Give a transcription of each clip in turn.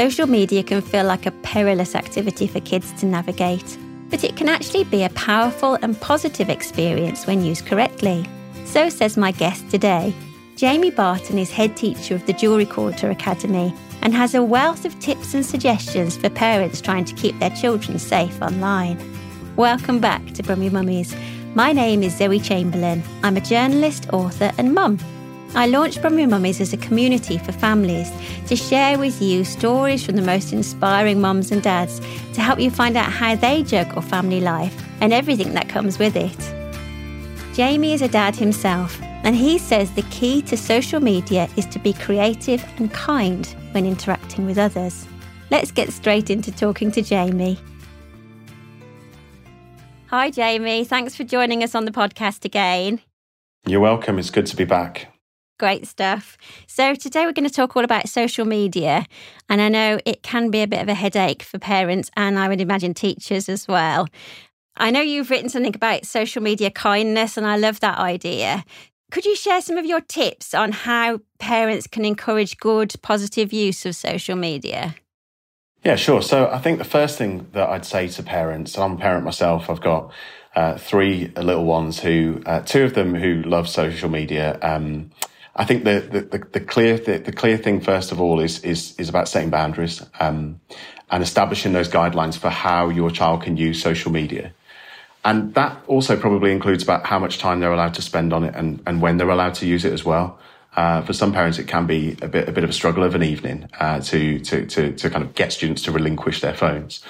social media can feel like a perilous activity for kids to navigate, but it can actually be a powerful and positive experience when used correctly. So says my guest today. Jamie Barton is head teacher of the Jewellery Quarter Academy and has a wealth of tips and suggestions for parents trying to keep their children safe online. Welcome back to Brummie Mummies. My name is Zoe Chamberlain. I'm a journalist, author, and mum. I launched Brummie Mummies as a community for families to share with you stories from the most inspiring mums and dads to help you find out how they juggle family life and everything that comes with it. Jamie is a dad himself, and he says the key to social media is to be creative and kind when interacting with others. Let's get straight into talking to Jamie. Hi, Jamie. Thanks for joining us on the podcast again. You're welcome. It's good to be back. Great stuff. So, today we're going to talk all about social media. And I know it can be a bit of a headache for parents and I would imagine teachers as well. I know you've written something about social media kindness, and I love that idea. Could you share some of your tips on how parents can encourage good, positive use of social media? Yeah, sure. So I think the first thing that I'd say to parents, and I'm a parent myself, I've got uh, three little ones who, uh, two of them who love social media. Um, I think the, the, the, the clear, the, the, clear thing, first of all, is, is, is about setting boundaries, um, and establishing those guidelines for how your child can use social media. And that also probably includes about how much time they're allowed to spend on it and, and when they're allowed to use it as well. Uh, for some parents, it can be a bit a bit of a struggle of an evening uh, to, to to to kind of get students to relinquish their phones.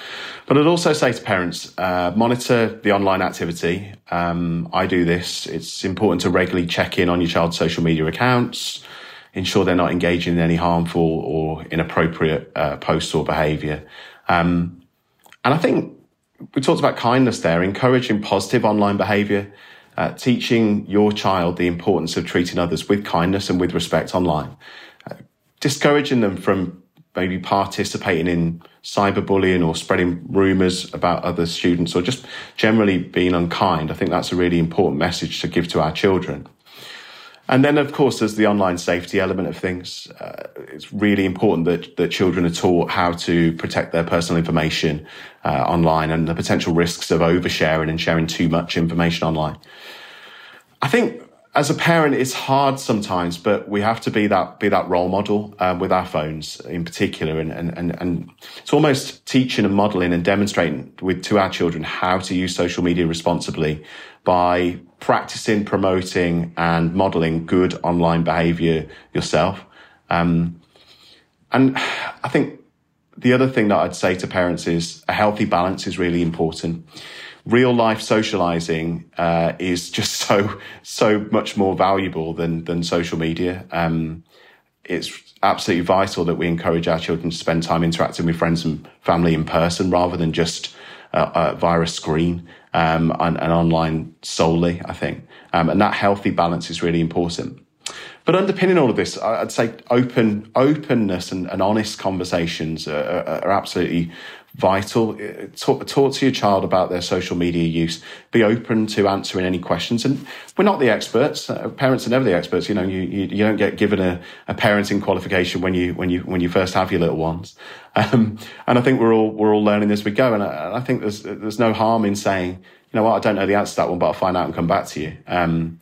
But I'd also say to parents, uh, monitor the online activity. Um, I do this. It's important to regularly check in on your child's social media accounts, ensure they're not engaging in any harmful or inappropriate uh, posts or behaviour. Um, and I think we talked about kindness there, encouraging positive online behavior, uh, teaching your child the importance of treating others with kindness and with respect online, uh, discouraging them from maybe participating in cyberbullying or spreading rumors about other students or just generally being unkind. I think that's a really important message to give to our children. And then, of course, there's the online safety element of things. Uh, it's really important that, that children are taught how to protect their personal information uh, online and the potential risks of oversharing and sharing too much information online. I think as a parent, it's hard sometimes, but we have to be that be that role model um, with our phones in particular, and, and and and it's almost teaching and modeling and demonstrating with to our children how to use social media responsibly by practicing, promoting, and modeling good online behavior yourself. Um, and I think the other thing that I'd say to parents is a healthy balance is really important. Real life socializing uh, is just so so much more valuable than than social media. Um, it's absolutely vital that we encourage our children to spend time interacting with friends and family in person rather than just uh, uh, via a screen um, and, and, online solely. I think, um, and that healthy balance is really important. But underpinning all of this, I'd say open openness and, and honest conversations are, are, are absolutely vital. Talk, talk, to your child about their social media use. Be open to answering any questions. And we're not the experts. Uh, parents are never the experts. You know, you, you, you, don't get given a, a parenting qualification when you when you when you first have your little ones. Um, and I think we're all we're all learning as we go. And I, I, think there's there's no harm in saying, you know what, I don't know the answer to that one, but I'll find out and come back to you. Um,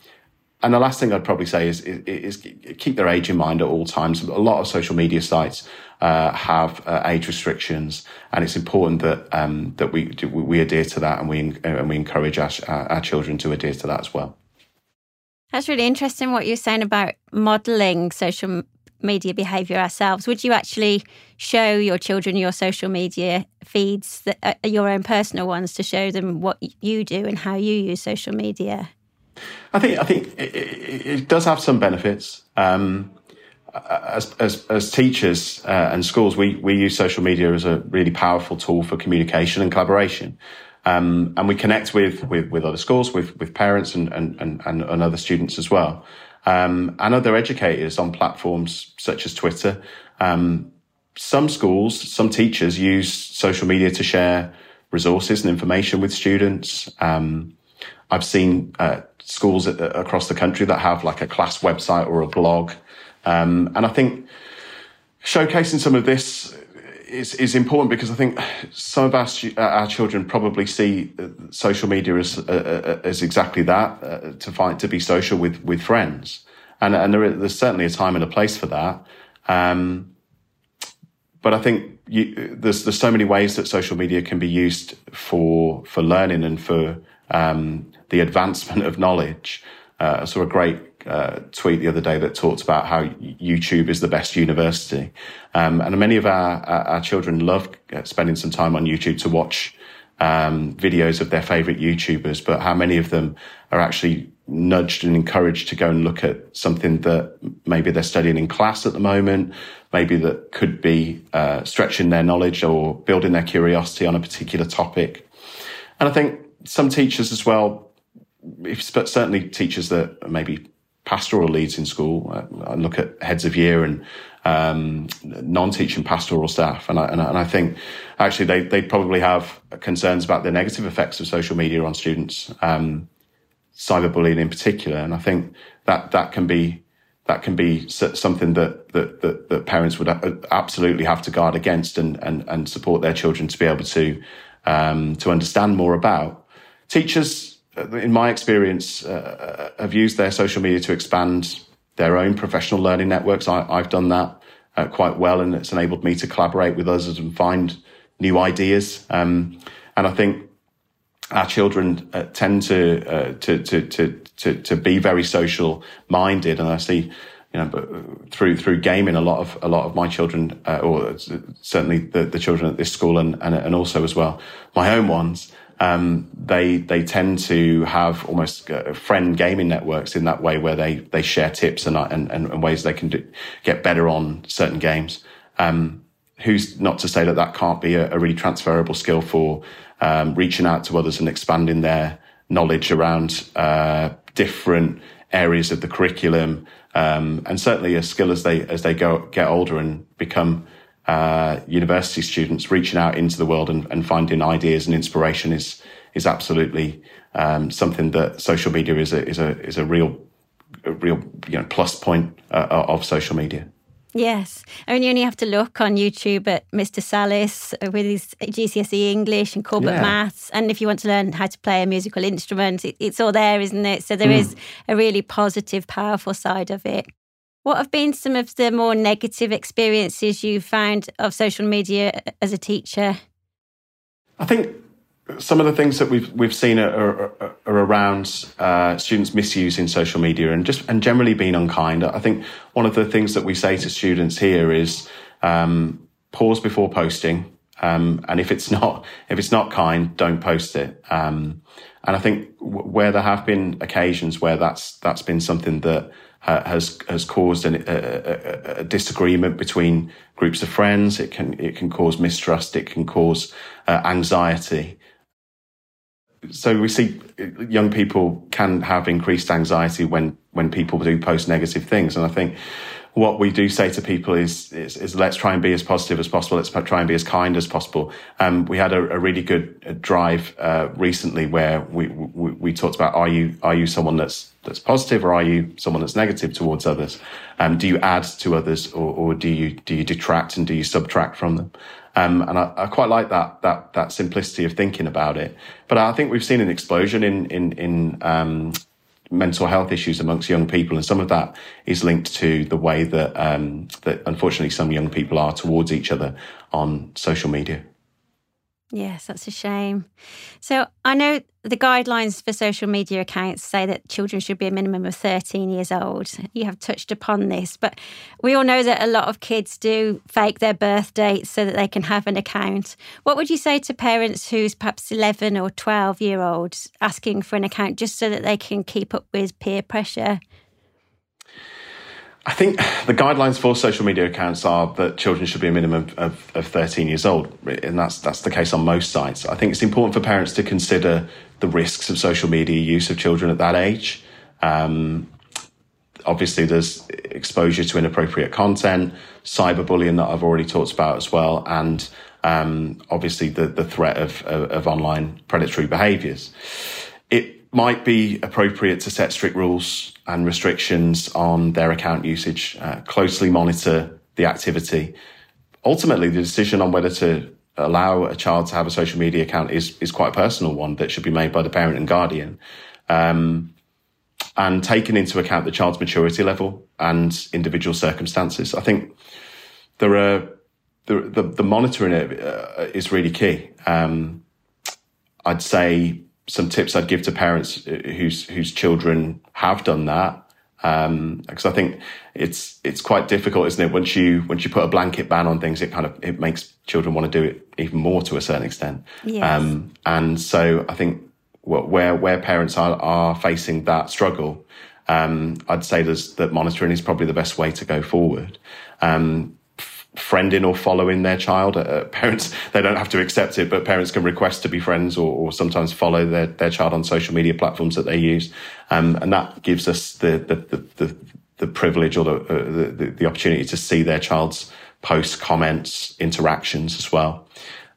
and the last thing I'd probably say is, is, is, keep their age in mind at all times. A lot of social media sites uh, have uh, age restrictions, and it's important that um, that we we adhere to that, and we and we encourage our, our children to adhere to that as well. That's really interesting what you're saying about modelling social media behaviour ourselves. Would you actually show your children your social media feeds, that, uh, your own personal ones, to show them what you do and how you use social media? I think I think it, it, it does have some benefits. Um, as, as, as teachers uh, and schools, we, we use social media as a really powerful tool for communication and collaboration. Um, and we connect with, with, with other schools, with, with parents and, and, and, and other students as well. Um, and other educators on platforms such as Twitter. Um, some schools, some teachers use social media to share resources and information with students. Um, I've seen uh, schools across the country that have like a class website or a blog um, and I think showcasing some of this is, it's important because I think some of our, our children probably see social media as uh, as exactly that uh, to find to be social with with friends, and and there is, there's certainly a time and a place for that. Um, but I think you, there's there's so many ways that social media can be used for for learning and for um, the advancement of knowledge. Uh, I saw a great uh, tweet the other day that talked about how YouTube is the best university, um, and many of our our children love uh, spending some time on YouTube to watch um, videos of their favorite YouTubers. But how many of them are actually nudged and encouraged to go and look at something that maybe they're studying in class at the moment, maybe that could be uh, stretching their knowledge or building their curiosity on a particular topic. And I think some teachers as well, if, certainly teachers that maybe pastoral leads in school. I, look at heads of year and um, non-teaching pastoral staff, and I, and I, and I think actually they they probably have concerns about the negative effects of social media on students, um, cyberbullying in particular. And I think that that can be that can be something that that that, that parents would absolutely have to guard against and and and support their children to be able to um, to understand more about. Teachers uh, in my experience, uh, have used their social media to expand their own professional learning networks. I, have done that uh, quite well, and it's enabled me to collaborate with others and find new ideas. Um, and I think our children uh, tend to, uh, to, to to to to be very social minded, and I see. You know, through through gaming, a lot of a lot of my children, uh, or certainly the, the children at this school, and, and and also as well my own ones, um, they they tend to have almost uh, friend gaming networks in that way, where they they share tips and and, and ways they can do, get better on certain games. Um, who's not to say that that can't be a, a really transferable skill for um, reaching out to others and expanding their knowledge around uh, different areas of the curriculum, um, and certainly a skill as they as they go get older and become uh, university students reaching out into the world and, and, finding ideas and inspiration is is absolutely um, something that social media is a is a is a real a real you know plus point uh, of social media. Yes, I mean you only have to look on YouTube at Mr. Salles with his GCSE English and Corbett yeah. maths, and if you want to learn how to play a musical instrument, it, it's all there, isn't it? So there mm. is a really positive, powerful side of it. What have been some of the more negative experiences you found of social media as a teacher? I think some of the things that we've we've seen are, are, are around uh, students misusing social media and just and generally being unkind. I think one of the things that we say to students here is um, pause before posting, um, and if it's not if it's not kind, don't post it. Um, and I think w- where there have been occasions where that's that's been something that uh, has has caused an, a, a, a, disagreement between groups of friends. It can it can cause mistrust. It can cause uh, anxiety. So we see young people can have increased anxiety when when people do post negative things, and I think what we do say to people is, is, is, let's try and be as positive as possible. Let's try and be as kind as possible. Um, we had a, a really good uh, drive uh, recently where we, we, we talked about are you are you someone that's that's positive or are you someone that's negative towards others? Um, do you add to others or, or do you do you detract and do you subtract from them? Um, and I, I, quite like that that that simplicity of thinking about it. But I think we've seen an explosion in in in um, mental health issues amongst young people, and some of that is linked to the way that um, that unfortunately some young people are towards each other on social media. Yes, that's a shame. So I know the guidelines for social media accounts say that children should be a minimum of 13 years old. You have touched upon this, but we all know that a lot of kids do fake their birth dates so that they can have an account. What would you say to parents who's perhaps 11 or 12 year olds asking for an account just so that they can keep up with peer pressure? I think the guidelines for social media accounts are that children should be a minimum of, of 13 years old, and that's that's the case on most sites. I think it's important for parents to consider the risks of social media use of children at that age. Um, obviously, there's exposure to inappropriate content, cyberbullying that I've already talked about as well, and um, obviously the the threat of, of, of online predatory behaviours. It might be appropriate to set strict rules and restrictions on their account usage, uh, closely monitor the activity. ultimately, the decision on whether to allow a child to have a social media account is is quite a personal one that should be made by the parent and guardian. Um, and taking into account the child's maturity level and individual circumstances. I think there are the the, the monitoring it uh, is really key. Um, I'd say some tips I'd give to parents uh, whose whose children have done that because um, I think it's it's quite difficult, isn't it? Once you once you put a blanket ban on things, it kind of it makes children want to do it even more to a certain extent. Yes. Um, and so I think where where parents are are facing that struggle, um, I'd say that monitoring is probably the best way to go forward. Um, friending or following their child. Uh, parents, they don't have to accept it, but parents can request to be friends or, or sometimes follow their, their child on social media platforms that they use. Um, and that gives us the, the, the, the, the privilege or the, uh, the, the, opportunity to see their child's posts, comments, interactions as well.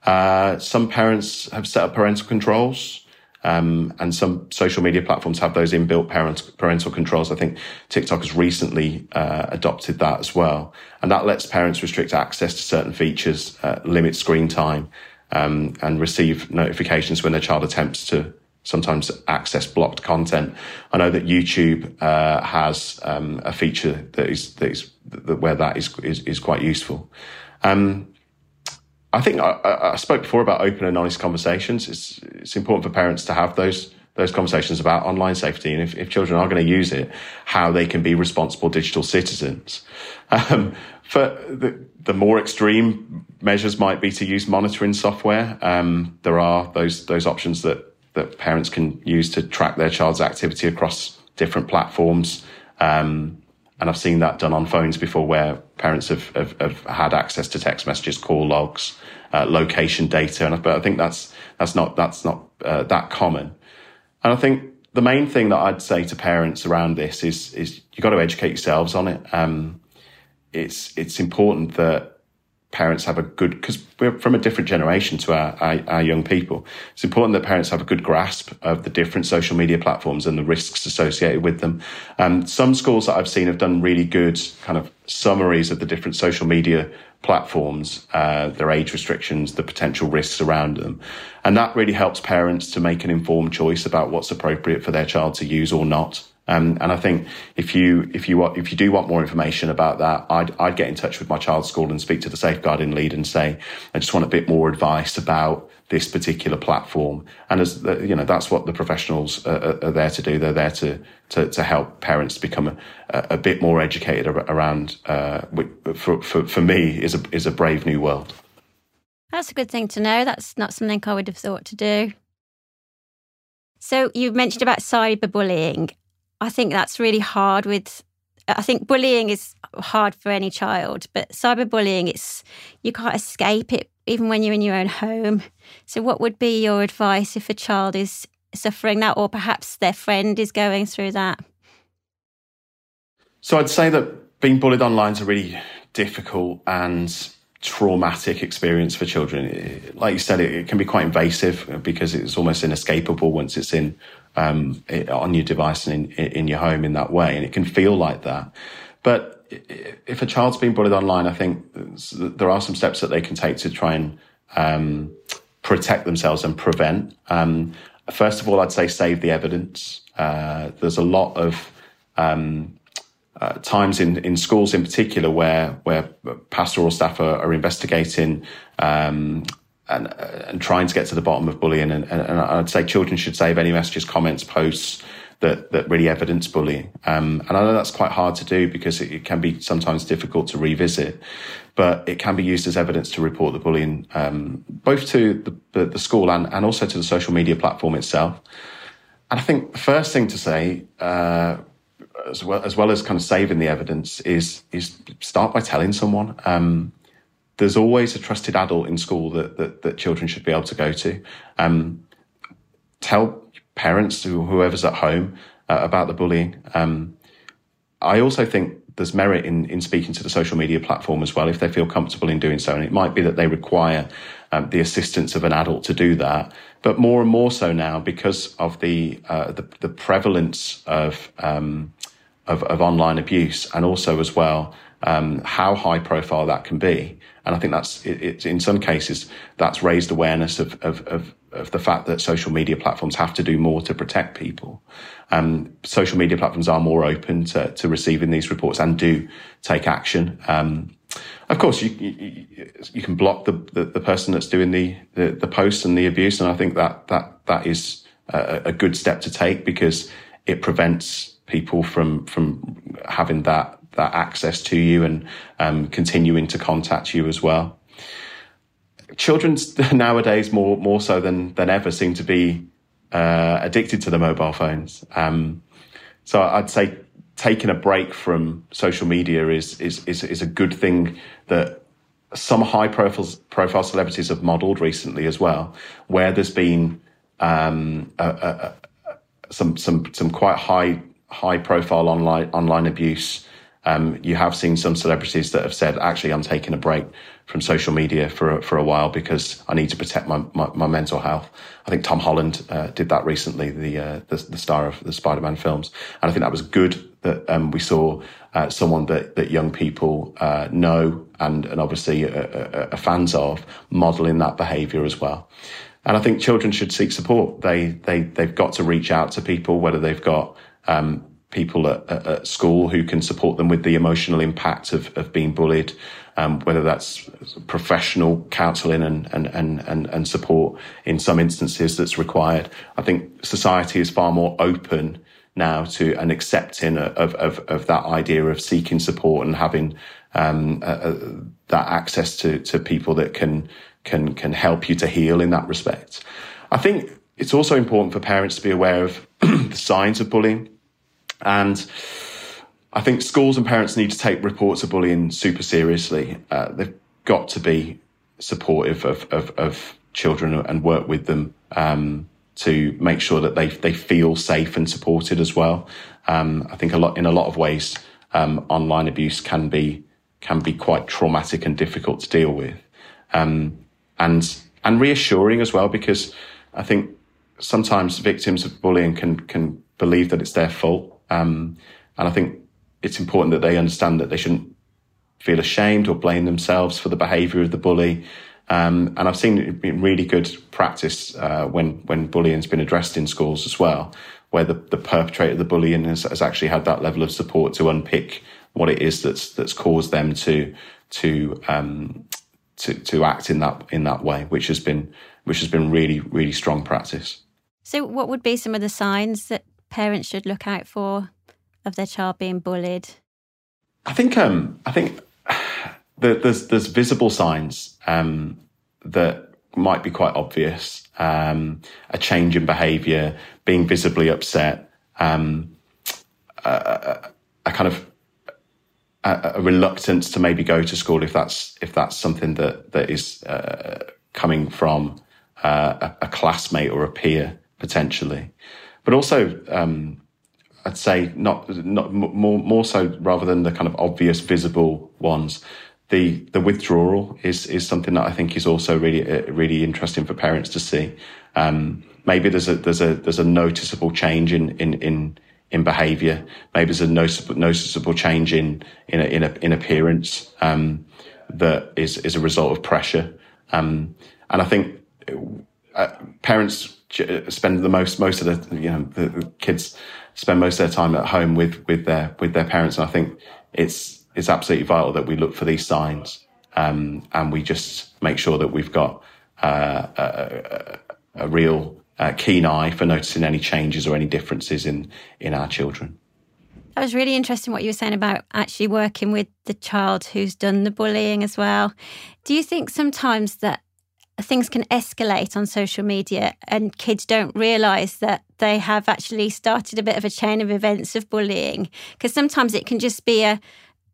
Uh, some parents have set up parental controls. Um, and some social media platforms have those inbuilt parent, parental controls. I think TikTok has recently uh, adopted that as well. And that lets parents restrict access to certain features, uh, limit screen time, um, and receive notifications when their child attempts to sometimes access blocked content. I know that YouTube uh, has um, a feature that is, that is that where that is, is, is quite useful. Um, I think I, I, spoke before about open and honest conversations. It's it's important for parents to have those those conversations about online safety and if, if children are going to use it, how they can be responsible digital citizens. Um, for the, the more extreme measures might be to use monitoring software. Um, there are those those options that that parents can use to track their child's activity across different platforms. Um, and I've seen that done on phones before where parents have, have, have had access to text messages, call logs, uh, location data. And I, but I think that's, that's not, that's not uh, that common. And I think the main thing that I'd say to parents around this is, is you've got to educate yourselves on it. Um, it's, it's important that parents have a good because we're from a different generation to our, our, our, young people. It's important that parents have a good grasp of the different social media platforms and the risks associated with them. Um, some schools that i've seen have done really good kind of summaries of the different social media platforms uh, their age restrictions the potential risks around them. And that really helps parents to make an informed choice about what's appropriate for their child to use or not um, and I think if you if you if you do want more information about that, I'd I'd get in touch with my child's school and speak to the safeguarding lead and say I just want a bit more advice about this particular platform. And as you know, that's what the professionals are, are there to do. They're there to to, to help parents become a, a bit more educated around. Uh, for, for for me, is a is a brave new world. That's a good thing to know. That's not something I would have thought to do. So you mentioned about cyberbullying. I think that's really hard with I think bullying is hard for any child, but cyberbullying it's you can't escape it even when you're in your own home. So what would be your advice if a child is suffering that or perhaps their friend is going through that? So I'd say that being bullied online is a really difficult and traumatic experience for children. Like you said, it, it can be quite invasive because it's almost inescapable once it's in um, on your device and in, in your home in that way. And it can feel like that. But if a child's been bullied online, I think there are some steps that they can take to try and um, protect themselves and prevent. Um, first of all, I'd say save the evidence. Uh, there's a lot of um, uh, times in, in schools in particular where where pastoral staff are, are investigating um, and, and trying to get to the bottom of bullying. And, and, and, I'd say children should save any messages, comments, posts that, that really evidence bullying. Um, and I know that's quite hard to do because it, it, can be sometimes difficult to revisit, but it can be used as evidence to report the bullying, um, both to the, the, the, school and, and also to the social media platform itself. And I think the first thing to say, uh, as well, as well as kind of saving the evidence is, is start by telling someone. Um, there's always a trusted adult in school that, that, that children should be able to go to. Um, tell parents or whoever's at home uh, about the bullying. Um, I also think there's merit in, in speaking to the social media platform as well if they feel comfortable in doing so. And it might be that they require um, the assistance of an adult to do that. But more and more so now because of the uh, the, the, prevalence of um, of, of online abuse and also as well um, how high profile that can be. And I think that's it, it's in some cases that's raised awareness of, of, of of the fact that social media platforms have to do more to protect people. Um, social media platforms are more open to, to receiving these reports and do take action. Um, of course, you, you, you can block the, the, the, person that's doing the, the, the posts and the abuse, and I think that that that is a, a good step to take because it prevents people from from having that that access to you and um, continuing to contact you as well. Children nowadays more more so than than ever seem to be uh, addicted to the mobile phones. Um, so I'd say taking a break from social media is is is, is a good thing that some high profile profile celebrities have modelled recently as well, where there's been um, a, a, a, some some some quite high high profile online online abuse. Um, you have seen some celebrities that have said, actually, I'm taking a break from social media for for a while because I need to protect my my, my mental health. I think Tom Holland uh, did that recently, the, uh, the, the star of the Spider Man films, and I think that was good that um, we saw uh, someone that that young people uh, know and and obviously are, fans of modelling that behaviour as well. And I think children should seek support. They they they've got to reach out to people, whether they've got um, people at, at, school who can support them with the emotional impact of, of being bullied, um, whether that's professional counselling and, and, and, and, and support in some instances that's required. I think society is far more open now to an accepting of, of, of that idea of seeking support and having um, uh, that access to, to people that can, can, can help you to heal in that respect. I think it's also important for parents to be aware of the signs of bullying and I think schools and parents need to take reports of bullying super seriously. Uh, they've got to be supportive of, of, of children and work with them um, to make sure that they they feel safe and supported as well. Um, I think a lot in a lot of ways, um, online abuse can be can be quite traumatic and difficult to deal with, um, and and reassuring as well because I think sometimes victims of bullying can can believe that it's their fault um, and I think it's important that they understand that they shouldn't feel ashamed or blame themselves for the behaviour of the bully. Um, and I've seen really good practice uh, when when bullying's been addressed in schools as well, where the, the perpetrator of the bullying has, has actually had that level of support to unpick what it is that's that's caused them to to um, to to act in that in that way, which has been which has been really really strong practice. So, what would be some of the signs that parents should look out for of their child being bullied? I think um, I think there's there's visible signs um, that might be quite obvious. Um, a change in behaviour, being visibly upset, um, a, a, kind of a, a, reluctance to maybe go to school if that's if that's something that that is uh, coming from uh, a, a classmate or a peer potentially but also um, I'd say not not more more so rather than the kind of obvious visible ones. The the withdrawal is is something that I think is also really uh, really interesting for parents to see. Um, maybe there's a there's a there's a noticeable change in in in in behaviour. Maybe there's a noticeable noticeable change in in a, in, a, in appearance um, that is is a result of pressure. Um, and I think uh, parents spend the most most of the you know the, kids spend most of their time at home with with their with their parents and I think it's it's absolutely vital that we look for these signs um, and we just make sure that we've got uh, a, a, a, real uh, keen eye for noticing any changes or any differences in in our children. That was really interesting what you were saying about actually working with the child who's done the bullying as well. Do you think sometimes that things can escalate on social media and kids don't realize that they have actually started a bit of a chain of events of bullying. Because sometimes it can just be a,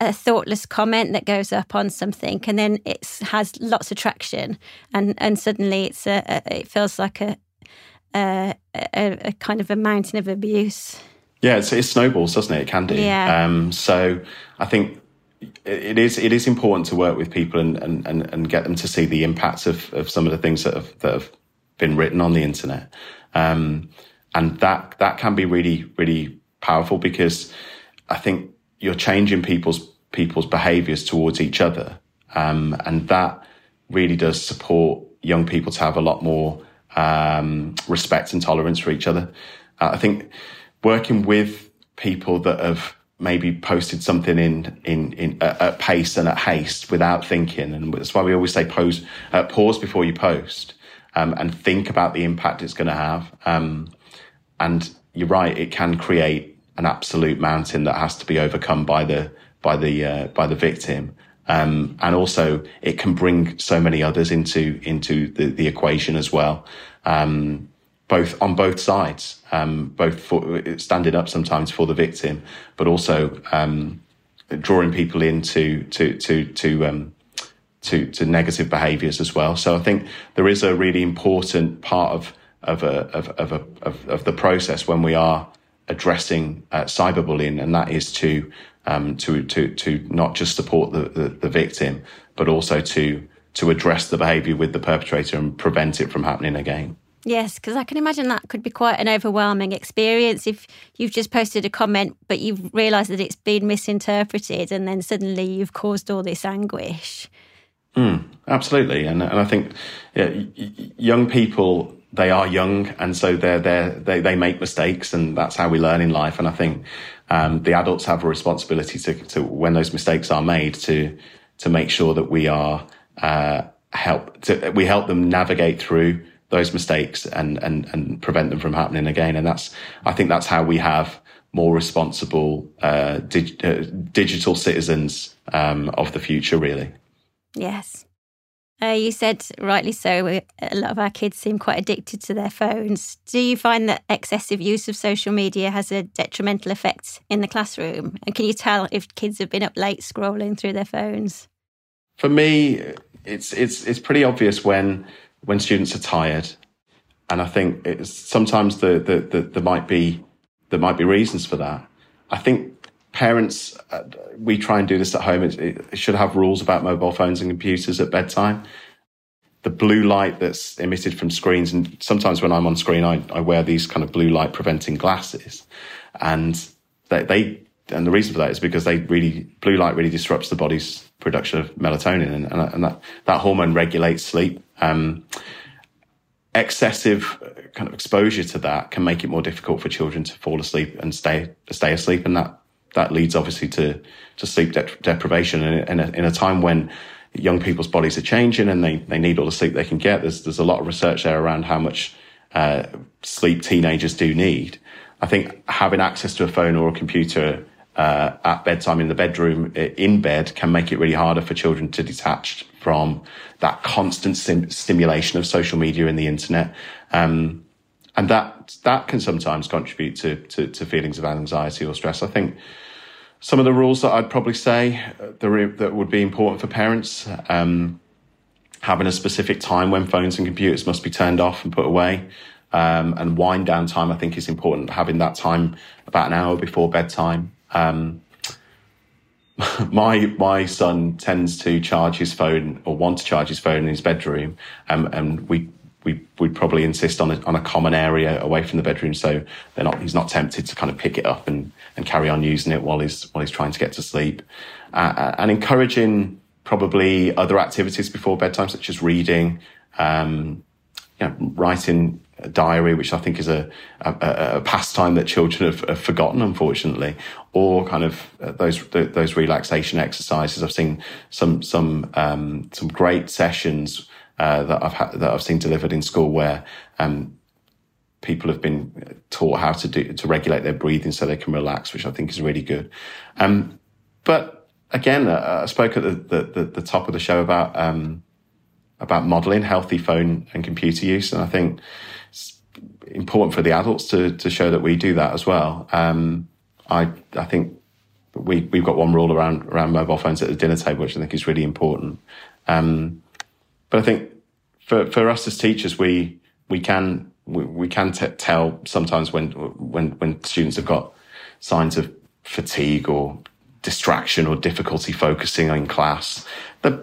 a thoughtless comment that goes up on something and then it has lots of traction. And and suddenly it's a, a it feels like a, a, a kind of a mountain of abuse. Yeah it's, it snowballs doesn't it? It can do. Yeah. Um, so i think it is it is important to work with people and, and, and, and get them to see the impacts of, of some of the things that have that have been written on the internet. Um, and that that can be really, really powerful because I think you're changing people's people's behaviours towards each other, um, and that really does support young people to have a lot more um, respect and tolerance for each other. Uh, I think working with people that have maybe posted something in in in uh, at pace and at haste without thinking, and that's why we always say pose uh, pause before you post um, and think about the impact it's going to have. Um, and you're right, it can create an absolute mountain that has to be overcome by the by the uh, by the victim. Um, and also it can bring so many others into into the, the equation as well. Um, both on both sides, um, both for standing up sometimes for the victim, but also um, drawing people into to to to um, to, to negative behaviours as well. So I think there is a really important part of of a, of of, a, of, of the process when we are addressing uh, cyberbullying, and that is to um, to to to not just support the, the, the victim, but also to to address the behaviour with the perpetrator and prevent it from happening again. Yes, because I can imagine that could be quite an overwhelming experience if you've just posted a comment, but you've realised that it's been misinterpreted, and then suddenly you've caused all this anguish. Mm, absolutely, and and I think yeah, young people they are young, and so they're they they they make mistakes, and that's how we learn in life. And I think um, the adults have a responsibility to, to when those mistakes are made to to make sure that we are uh, help to, we help them navigate through those mistakes and and and prevent them from happening again. And that's I think that's how we have more responsible uh, dig, uh, digital citizens um, of the future, really. Yes. Uh, you said rightly so. A lot of our kids seem quite addicted to their phones. Do you find that excessive use of social media has a detrimental effect in the classroom? And can you tell if kids have been up late scrolling through their phones? For me, it's it's it's pretty obvious when when students are tired, and I think it's sometimes the, the, the there might be there might be reasons for that. I think parents, uh, we try and do this at home. It, it, should have rules about mobile phones and computers at bedtime. The blue light that's emitted from screens, and sometimes when I'm on screen, I, I wear these kind of blue light preventing glasses, and they, they, and the reason for that is because they really blue light really disrupts the body's production of melatonin, and, and, that that hormone regulates sleep. Um, excessive kind of exposure to that can make it more difficult for children to fall asleep and stay stay asleep, and that that leads obviously to to sleep de- deprivation. And in a, in a time when young people's bodies are changing and they, they need all the sleep they can get, there's there's a lot of research there around how much uh, sleep teenagers do need. I think having access to a phone or a computer uh, at bedtime in the bedroom in bed can make it really harder for children to detach from that constant sim- stimulation of social media and the internet. Um, and that that can sometimes contribute to, to, to feelings of anxiety or stress. I think some of the rules that I'd probably say uh, that would be important for parents. Um, having a specific time when phones and computers must be turned off and put away. Um, and wind down time, I think, is important. Having that time about an hour before bedtime. Um, my my son tends to charge his phone or want to charge his phone in his bedroom, um, and we we would probably insist on a, on a common area away from the bedroom, so they're not he's not tempted to kind of pick it up and and carry on using it while he's while he's trying to get to sleep, uh, uh and encouraging probably other activities before bedtime, such as reading, um, you know, writing diary, which I think is a, a, a pastime that children have, have, forgotten, unfortunately, or kind of uh, those those relaxation exercises. I've seen some some um, some great sessions uh, that I've ha- that I've seen delivered in school where um, people have been taught how to do to regulate their breathing so they can relax, which I think is really good. Um, but again, uh, I spoke at the, the, the top of the show about um, about modelling healthy phone and computer use, and I think important for the adults to to show that we do that as well. Um, I I think we we've got one rule around around mobile phones at the dinner table, which I think is really important. Um, but I think for for us as teachers, we we can we, we can t- tell sometimes when when when students have got signs of fatigue or distraction or difficulty focusing in class. There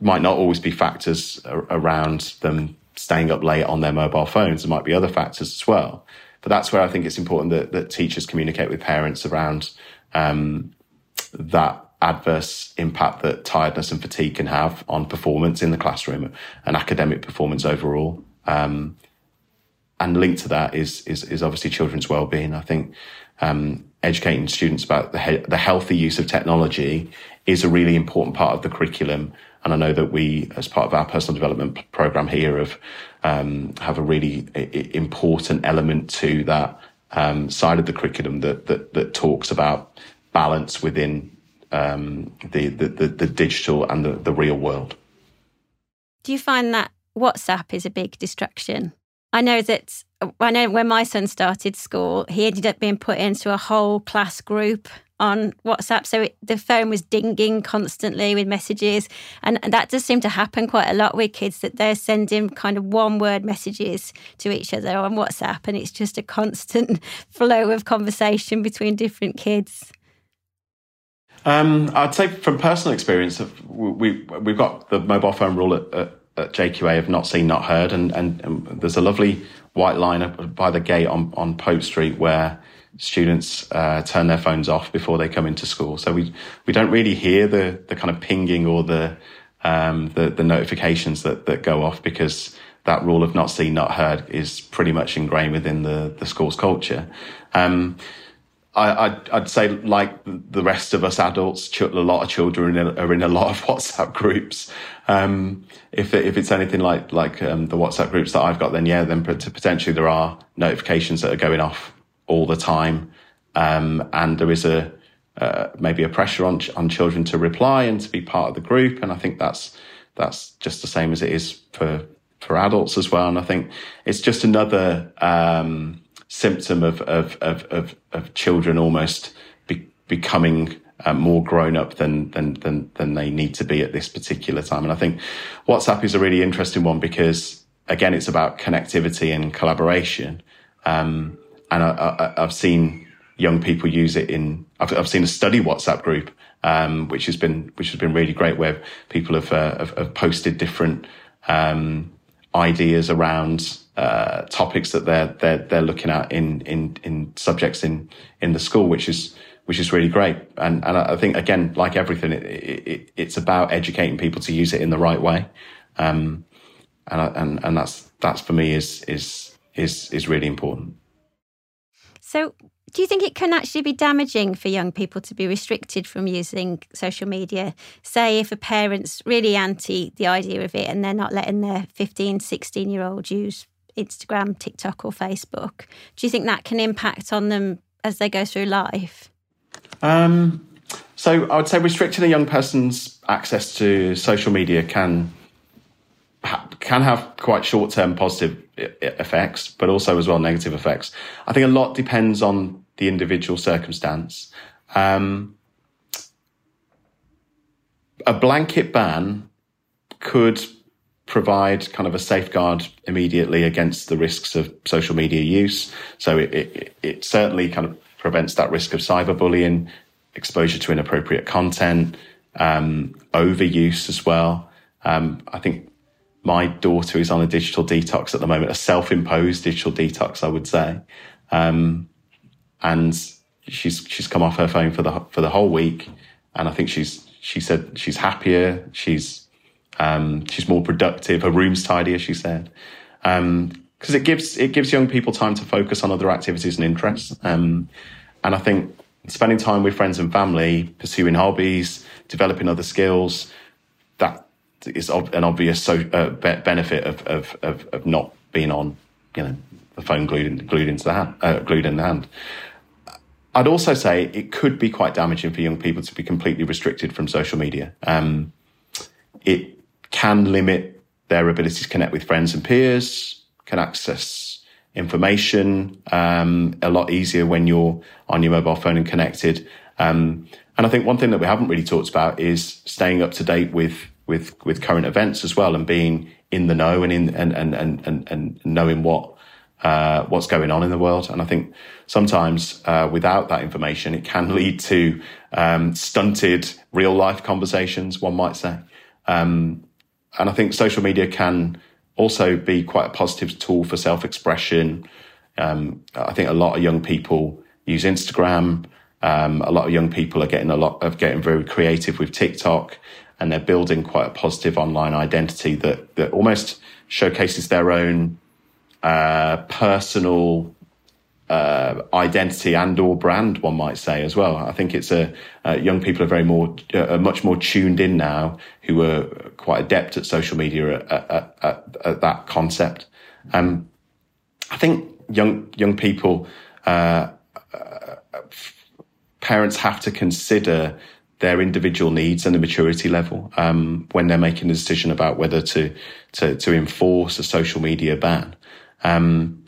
might not always be factors around them staying up late on their mobile phones. There might be other factors as well. But that's where I think it's important that, that teachers communicate with parents around um, that adverse impact that tiredness and fatigue can have on performance in the classroom and academic performance overall. Um, and linked to that is, is, is obviously children's well-being. I think, um, educating students about the, he- the healthy use of technology is a really important part of the curriculum. And I know that we, as part of our personal development program here, have um, have a really important element to that um, side of the curriculum that, that that talks about balance within um, the, the, the the digital and the, the real world. Do you find that WhatsApp is a big distraction? I know that I know when my son started school, he ended up being put into a whole class group on WhatsApp. So it, the phone was dinging constantly with messages. And that does seem to happen quite a lot with kids that they're sending kind of one word messages to each other on WhatsApp. And it's just a constant flow of conversation between different kids. Um, I'd say from personal experience, we, we've got the mobile phone rule at, at, at JQA of not seen, not heard. And, and, and there's a lovely white line by the gate on, on Pope Street where students uh, turn their phones off before they come into school. So we we don't really hear the the kind of pinging or the um, the, the notifications that that go off because that rule of not seen, not heard is pretty much ingrained within the the school's culture. Um, I, I'd, I'd, say, like the rest of us adults, a lot of children are in a lot of WhatsApp groups. Um, if if it's anything like like um, the WhatsApp groups that I've got, then yeah, then potentially there are notifications that are going off all the time, um, and there is a uh, maybe a pressure on on children to reply and to be part of the group. And I think that's that's just the same as it is for for adults as well. And I think it's just another um, symptom of of of of, of children almost be, becoming uh, more grown up than, than than than they need to be at this particular time. And I think WhatsApp is a really interesting one because again, it's about connectivity and collaboration. Um, and I, have seen young people use it in. I've, I've seen a study WhatsApp group, um, which has been which has been really great, where people have uh, have, have, posted different um, ideas around uh, topics that they're they're they're looking at in in in subjects in in the school, which is which is really great. And and I think again, like everything, it, it, it's about educating people to use it in the right way. Um, and and and that's that's for me is is is is really important. So, do you think it can actually be damaging for young people to be restricted from using social media? Say, if a parent's really anti the idea of it and they're not letting their 15, 16 year old use Instagram, TikTok, or Facebook, do you think that can impact on them as they go through life? Um, so, I would say restricting a young person's access to social media can can have quite short term positive effects, but also as well negative effects. I think a lot depends on the individual circumstance. Um, a blanket ban could provide kind of a safeguard immediately against the risks of social media use. So it, it, it certainly kind of prevents that risk of cyberbullying, exposure to inappropriate content, um, overuse as well. Um, I think my daughter is on a digital detox at the moment, a self-imposed digital detox, I would say. Um, and she's, she's come off her phone for the, for the whole week. And I think she's, she said she's happier. She's, um, she's more productive. Her room's tidier, she said. Um, cause it gives, it gives young people time to focus on other activities and interests. Um, and I think spending time with friends and family, pursuing hobbies, developing other skills, that is an obvious so, uh, benefit of, of, of, of, not being on, you know, the phone glued, in, glued into the hand, uh, glued in the hand. I'd also say it could be quite damaging for young people to be completely restricted from social media. Um, it can limit their ability to connect with friends and peers, can access information um, a lot easier when you're on your mobile phone and connected. Um, and I think one thing that we haven't really talked about is staying up to date with with with current events as well and being in the know and in and and and and, and knowing what uh, what's going on in the world. And I think sometimes uh, without that information, it can lead to um, stunted real life conversations. One might say, um, and I think social media can also be quite a positive tool for self expression. Um, I think a lot of young people use Instagram Um, a lot of young people are getting a lot of getting very creative with TikTok, and they're building quite a positive online identity that that almost showcases their own uh, personal uh, identity and or brand, one might say as well. I think it's a uh, young people are very more uh, much more tuned in now, who are quite adept at social media at, at, at, at that concept. Um, I think young young people, uh, uh, parents have to consider their individual needs and the maturity level um, when they're making a decision about whether to to, to enforce a social media ban. Um,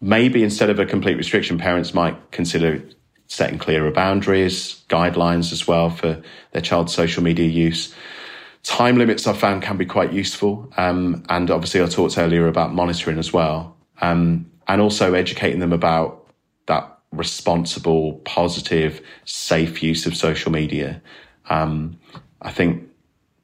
maybe instead of a complete restriction, parents might consider setting clearer boundaries, guidelines as well for their child's social media use. Time limits I've found can be quite useful. Um, and obviously I talked earlier about monitoring as well. Um, and also educating them about that responsible, positive, safe use of social media. Um, I think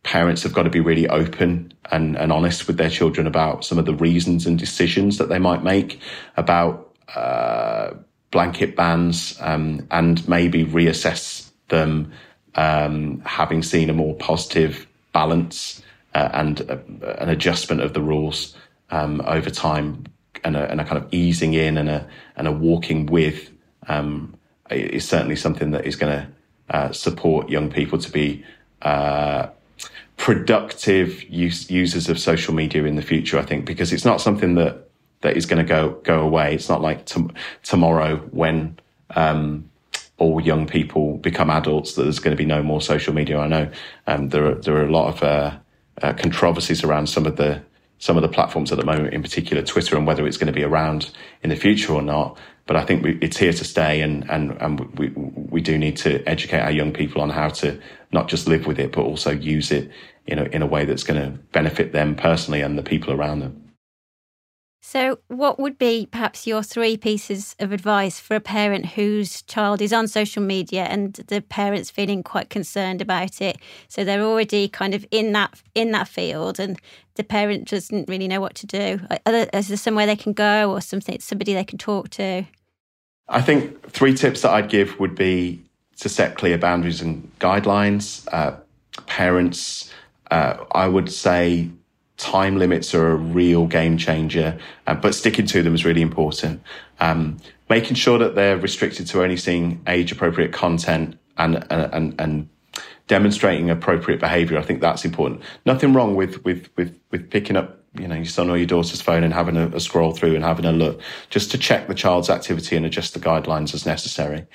parents have got to be really open and, and honest with their children about some of the reasons and decisions that they might make about uh, blanket bans um, and maybe reassess them um, having seen a more positive balance uh, and uh, an adjustment of the rules um, over time and a, and a, kind of easing in and a and a walking with um, is certainly something that is going to uh, support young people to be uh, productive use, users of social media in the future. I think because it's not something that that is going to go go away. It's not like t- tomorrow when um, all young people become adults that there's going to be no more social media. I know um, there are there are a lot of uh, uh, controversies around some of the some of the platforms at the moment, in particular Twitter, and whether it's going to be around in the future or not. But I think we, it's here to stay, and and and we we do need to educate our young people on how to not just live with it, but also use it in a, in a way that's going to benefit them personally and the people around them. So, what would be perhaps your three pieces of advice for a parent whose child is on social media and the parent's feeling quite concerned about it? So they're already kind of in that in that field, and the parent doesn't really know what to do. Is there somewhere they can go, or something somebody they can talk to? I think three tips that I'd give would be to set clear boundaries and guidelines. Uh, parents, uh, I would say time limits are a real game changer, uh, but sticking to them is really important. Um, making sure that they're restricted to only seeing age appropriate content and, and, and, demonstrating appropriate behavior. I think that's important. Nothing wrong with, with, with, with picking up, you know, your son or your daughter's phone and having a, a scroll through and having a look just to check the child's activity and adjust the guidelines as necessary.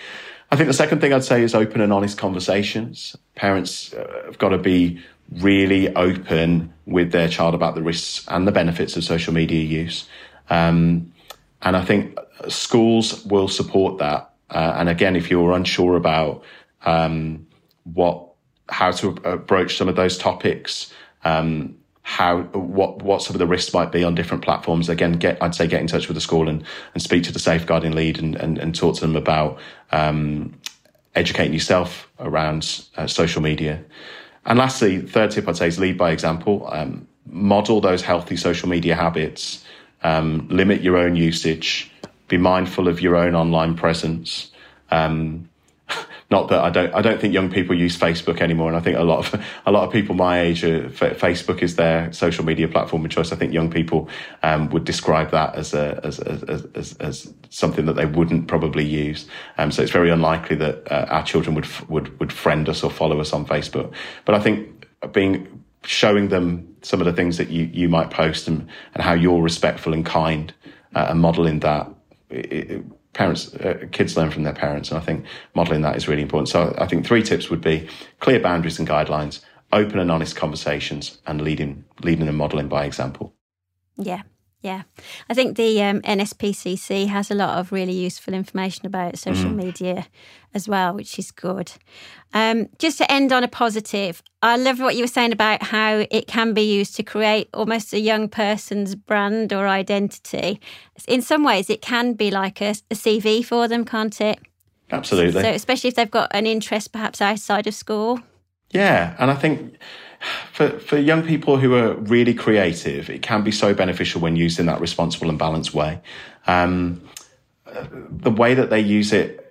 I think the second thing I'd say is open and honest conversations. Parents uh, have got to be really open with their child about the risks and the benefits of social media use. Um, and I think schools will support that. Uh, and again, if you're unsure about um, what how to approach some of those topics, um, how what what some of the risks might be on different platforms. Again, get I'd say get in touch with the school and and speak to the safeguarding lead and and, and talk to them about um, educating yourself around uh, social media. And lastly, third tip I'd say is lead by example. Um, model those healthy social media habits. Um, limit your own usage. Be mindful of your own online presence. Um, not that I don't, I don't think young people use Facebook anymore. And I think a lot of, a lot of people my age, Facebook is their social media platform of choice. I think young people, um, would describe that as a, as, as, as, as, something that they wouldn't probably use. Um, so it's very unlikely that uh, our children would, would, would friend us or follow us on Facebook. But I think being, showing them some of the things that you, you might post and, and how you're respectful and kind uh, and modeling that, it, it, parents, uh, kids learn from their parents. And I think modeling that is really important. So I think three tips would be clear boundaries and guidelines, open and honest conversations, and leading, leading and modeling by example. Yeah, yeah, I think the um, NSPCC has a lot of really useful information about social mm. media as well, which is good. Um, just to end on a positive, I love what you were saying about how it can be used to create almost a young person's brand or identity. In some ways, it can be like a, a CV for them, can't it? Absolutely. So, especially if they've got an interest perhaps outside of school. Yeah, and I think for for young people who are really creative, it can be so beneficial when used in that responsible and balanced way. Um, the way that they use it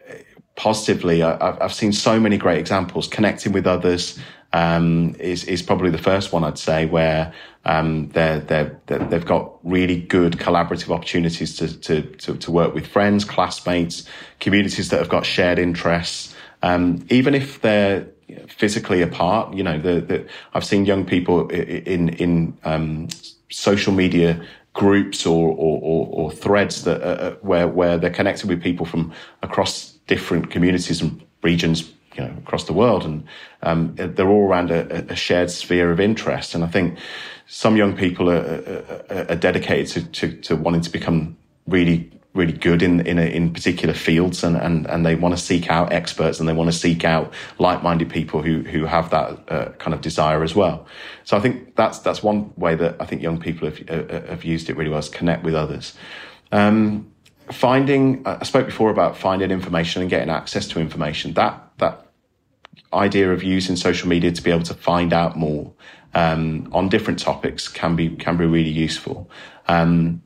positively. I, have seen so many great examples. Connecting with others um, is is probably the first one I'd say where um, they're, they're, they've got really good collaborative opportunities to, to, to, to, work with friends, classmates, communities that have got shared interests. Um, even if they're physically apart, you know, the, the, I've seen young people in, in, um, social media groups or, or, or, or threads that, uh, where, where they're connected with people from across different communities and regions you know across the world, and um, they're all around a, a, shared sphere of interest. And I think some young people are, are, are dedicated to, to, to wanting to become really really good in in, a, in particular fields and, and and they want to seek out experts and they want to seek out like-minded people who who have that uh, kind of desire as well. So i think that's that's one way that i think young people have uh, have used it really well is connect with others. Um, finding i spoke before about finding information and getting access to information. That that idea of using social media to be able to find out more um, on different topics can be can be really useful. Um,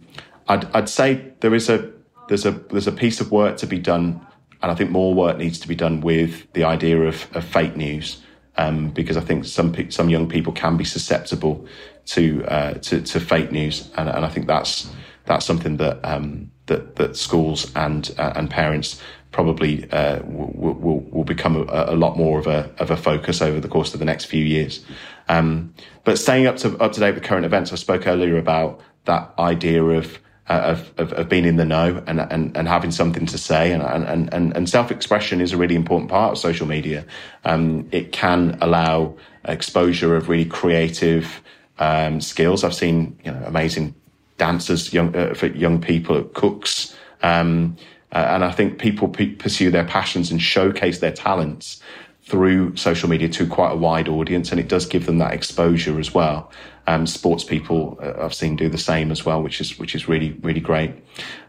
I'd, I'd say there is a there's a there's a piece of work to be done, and I think more work needs to be done with the idea of, of fake news. Um, because I think some some young people can be susceptible to uh, to, to, fake news, and, and, I think that's that's something that um, that that schools and uh, and parents probably uh, will, will, will become a, a, lot more of a of a focus over the course of the next few years. Um, but staying up to up to date with current events, I spoke earlier about that idea of of, of, of, being in the know and, and, and having something to say and, and, and, and self-expression is a really important part of social media. Um, it can allow exposure of really creative um, skills. I've seen you know amazing dancers, young uh, for young people, cooks, um, uh, and I think people p- pursue their passions and showcase their talents through social media to quite a wide audience, and it does give them that exposure as well. Um, sports people uh, I've seen do the same as well, which is which is really really great.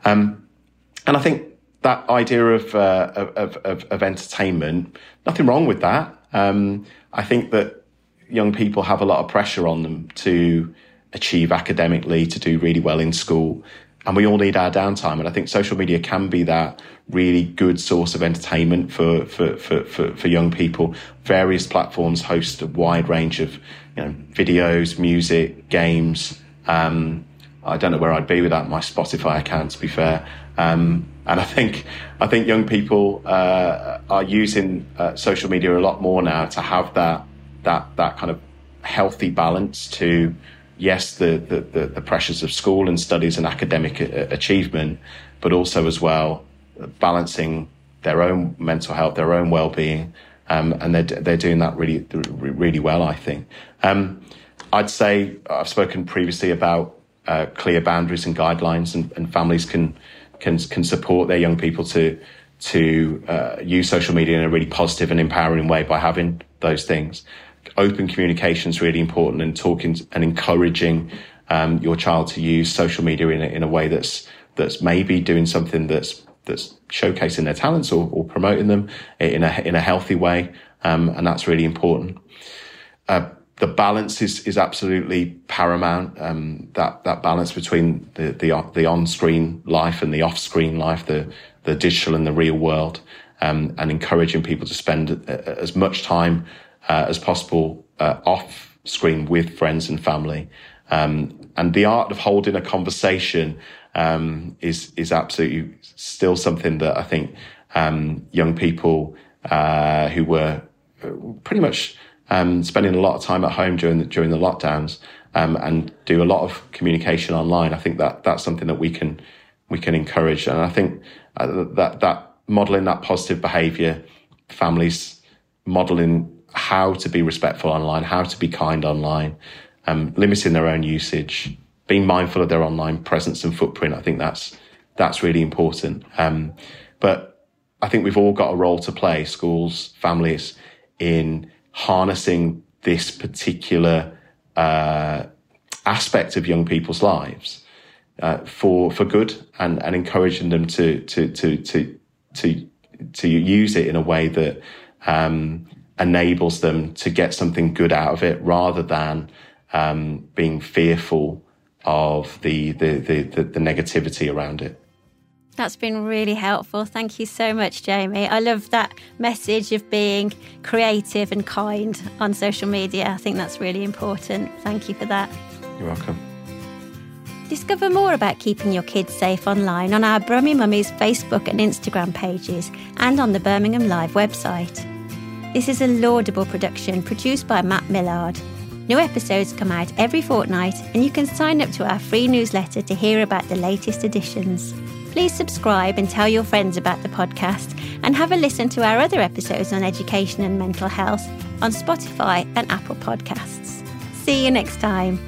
Um, and I think that idea of, uh, of, of, of entertainment, nothing wrong with that. Um, I think that young people have a lot of pressure on them to achieve academically, to do really well in school and we all need our downtime. And I think social media can be that really good source of entertainment for, for, for, for, for, young people. Various platforms host a wide range of, you know, videos, music, games. Um, I don't know where I'd be without my Spotify account, to be fair. Um, and I think, I think young people, uh, are using uh, social media a lot more now to have that, that, that kind of healthy balance to, yes, the, the, the, the pressures of school and studies and academic uh, achievement, but also as well balancing their own mental health, their own well-being, um, and they're they're doing that really really well. I think. Um, I'd say I've spoken previously about uh, clear boundaries and guidelines, and, and, families can can can support their young people to to uh, use social media in a really positive and empowering way by having those things open communication is really important and talking and encouraging um, your child to use social media in a, in a way that's that's maybe doing something that's that's showcasing their talents or, or promoting them in a in a healthy way, um, and that's really important. Uh, the balance is is absolutely paramount. Um, that that balance between the the the on screen life and the off screen life, the the digital and the real world, um, and encouraging people to spend uh, as much time uh, as possible uh, off screen with friends and family. Um, and the art of holding a conversation um, is is absolutely still something that I think um, young people uh, who were uh, pretty much um, spending a lot of time at home during the, during the lockdowns um, and do a lot of communication online. I think that that's something that we can we can encourage, and I think uh, that that modeling that positive behaviour, families modeling how to be respectful online, how to be kind online, um, limiting their own usage, being mindful of their online presence and footprint. I think that's that's really important. Um, but I think we've all got a role to play, schools, families, in harnessing this particular uh, aspect of young people's lives uh, for for good and, and encouraging them to to to to to to use it in a way that um, enables them to get something good out of it rather than um, being fearful of the, the, the, the, the negativity around it. That's been really helpful. Thank you so much, Jamie. I love that message of being creative and kind on social media. I think that's really important. Thank you for that. You're welcome. Discover more about keeping your kids safe online on our Brummie Mummies Facebook and Instagram pages and on the Birmingham Live website. This is a laudable production produced by Matt Millard. New episodes come out every fortnight, and you can sign up to our free newsletter to hear about the latest editions. Please subscribe and tell your friends about the podcast, and have a listen to our other episodes on education and mental health on Spotify and Apple Podcasts. See you next time.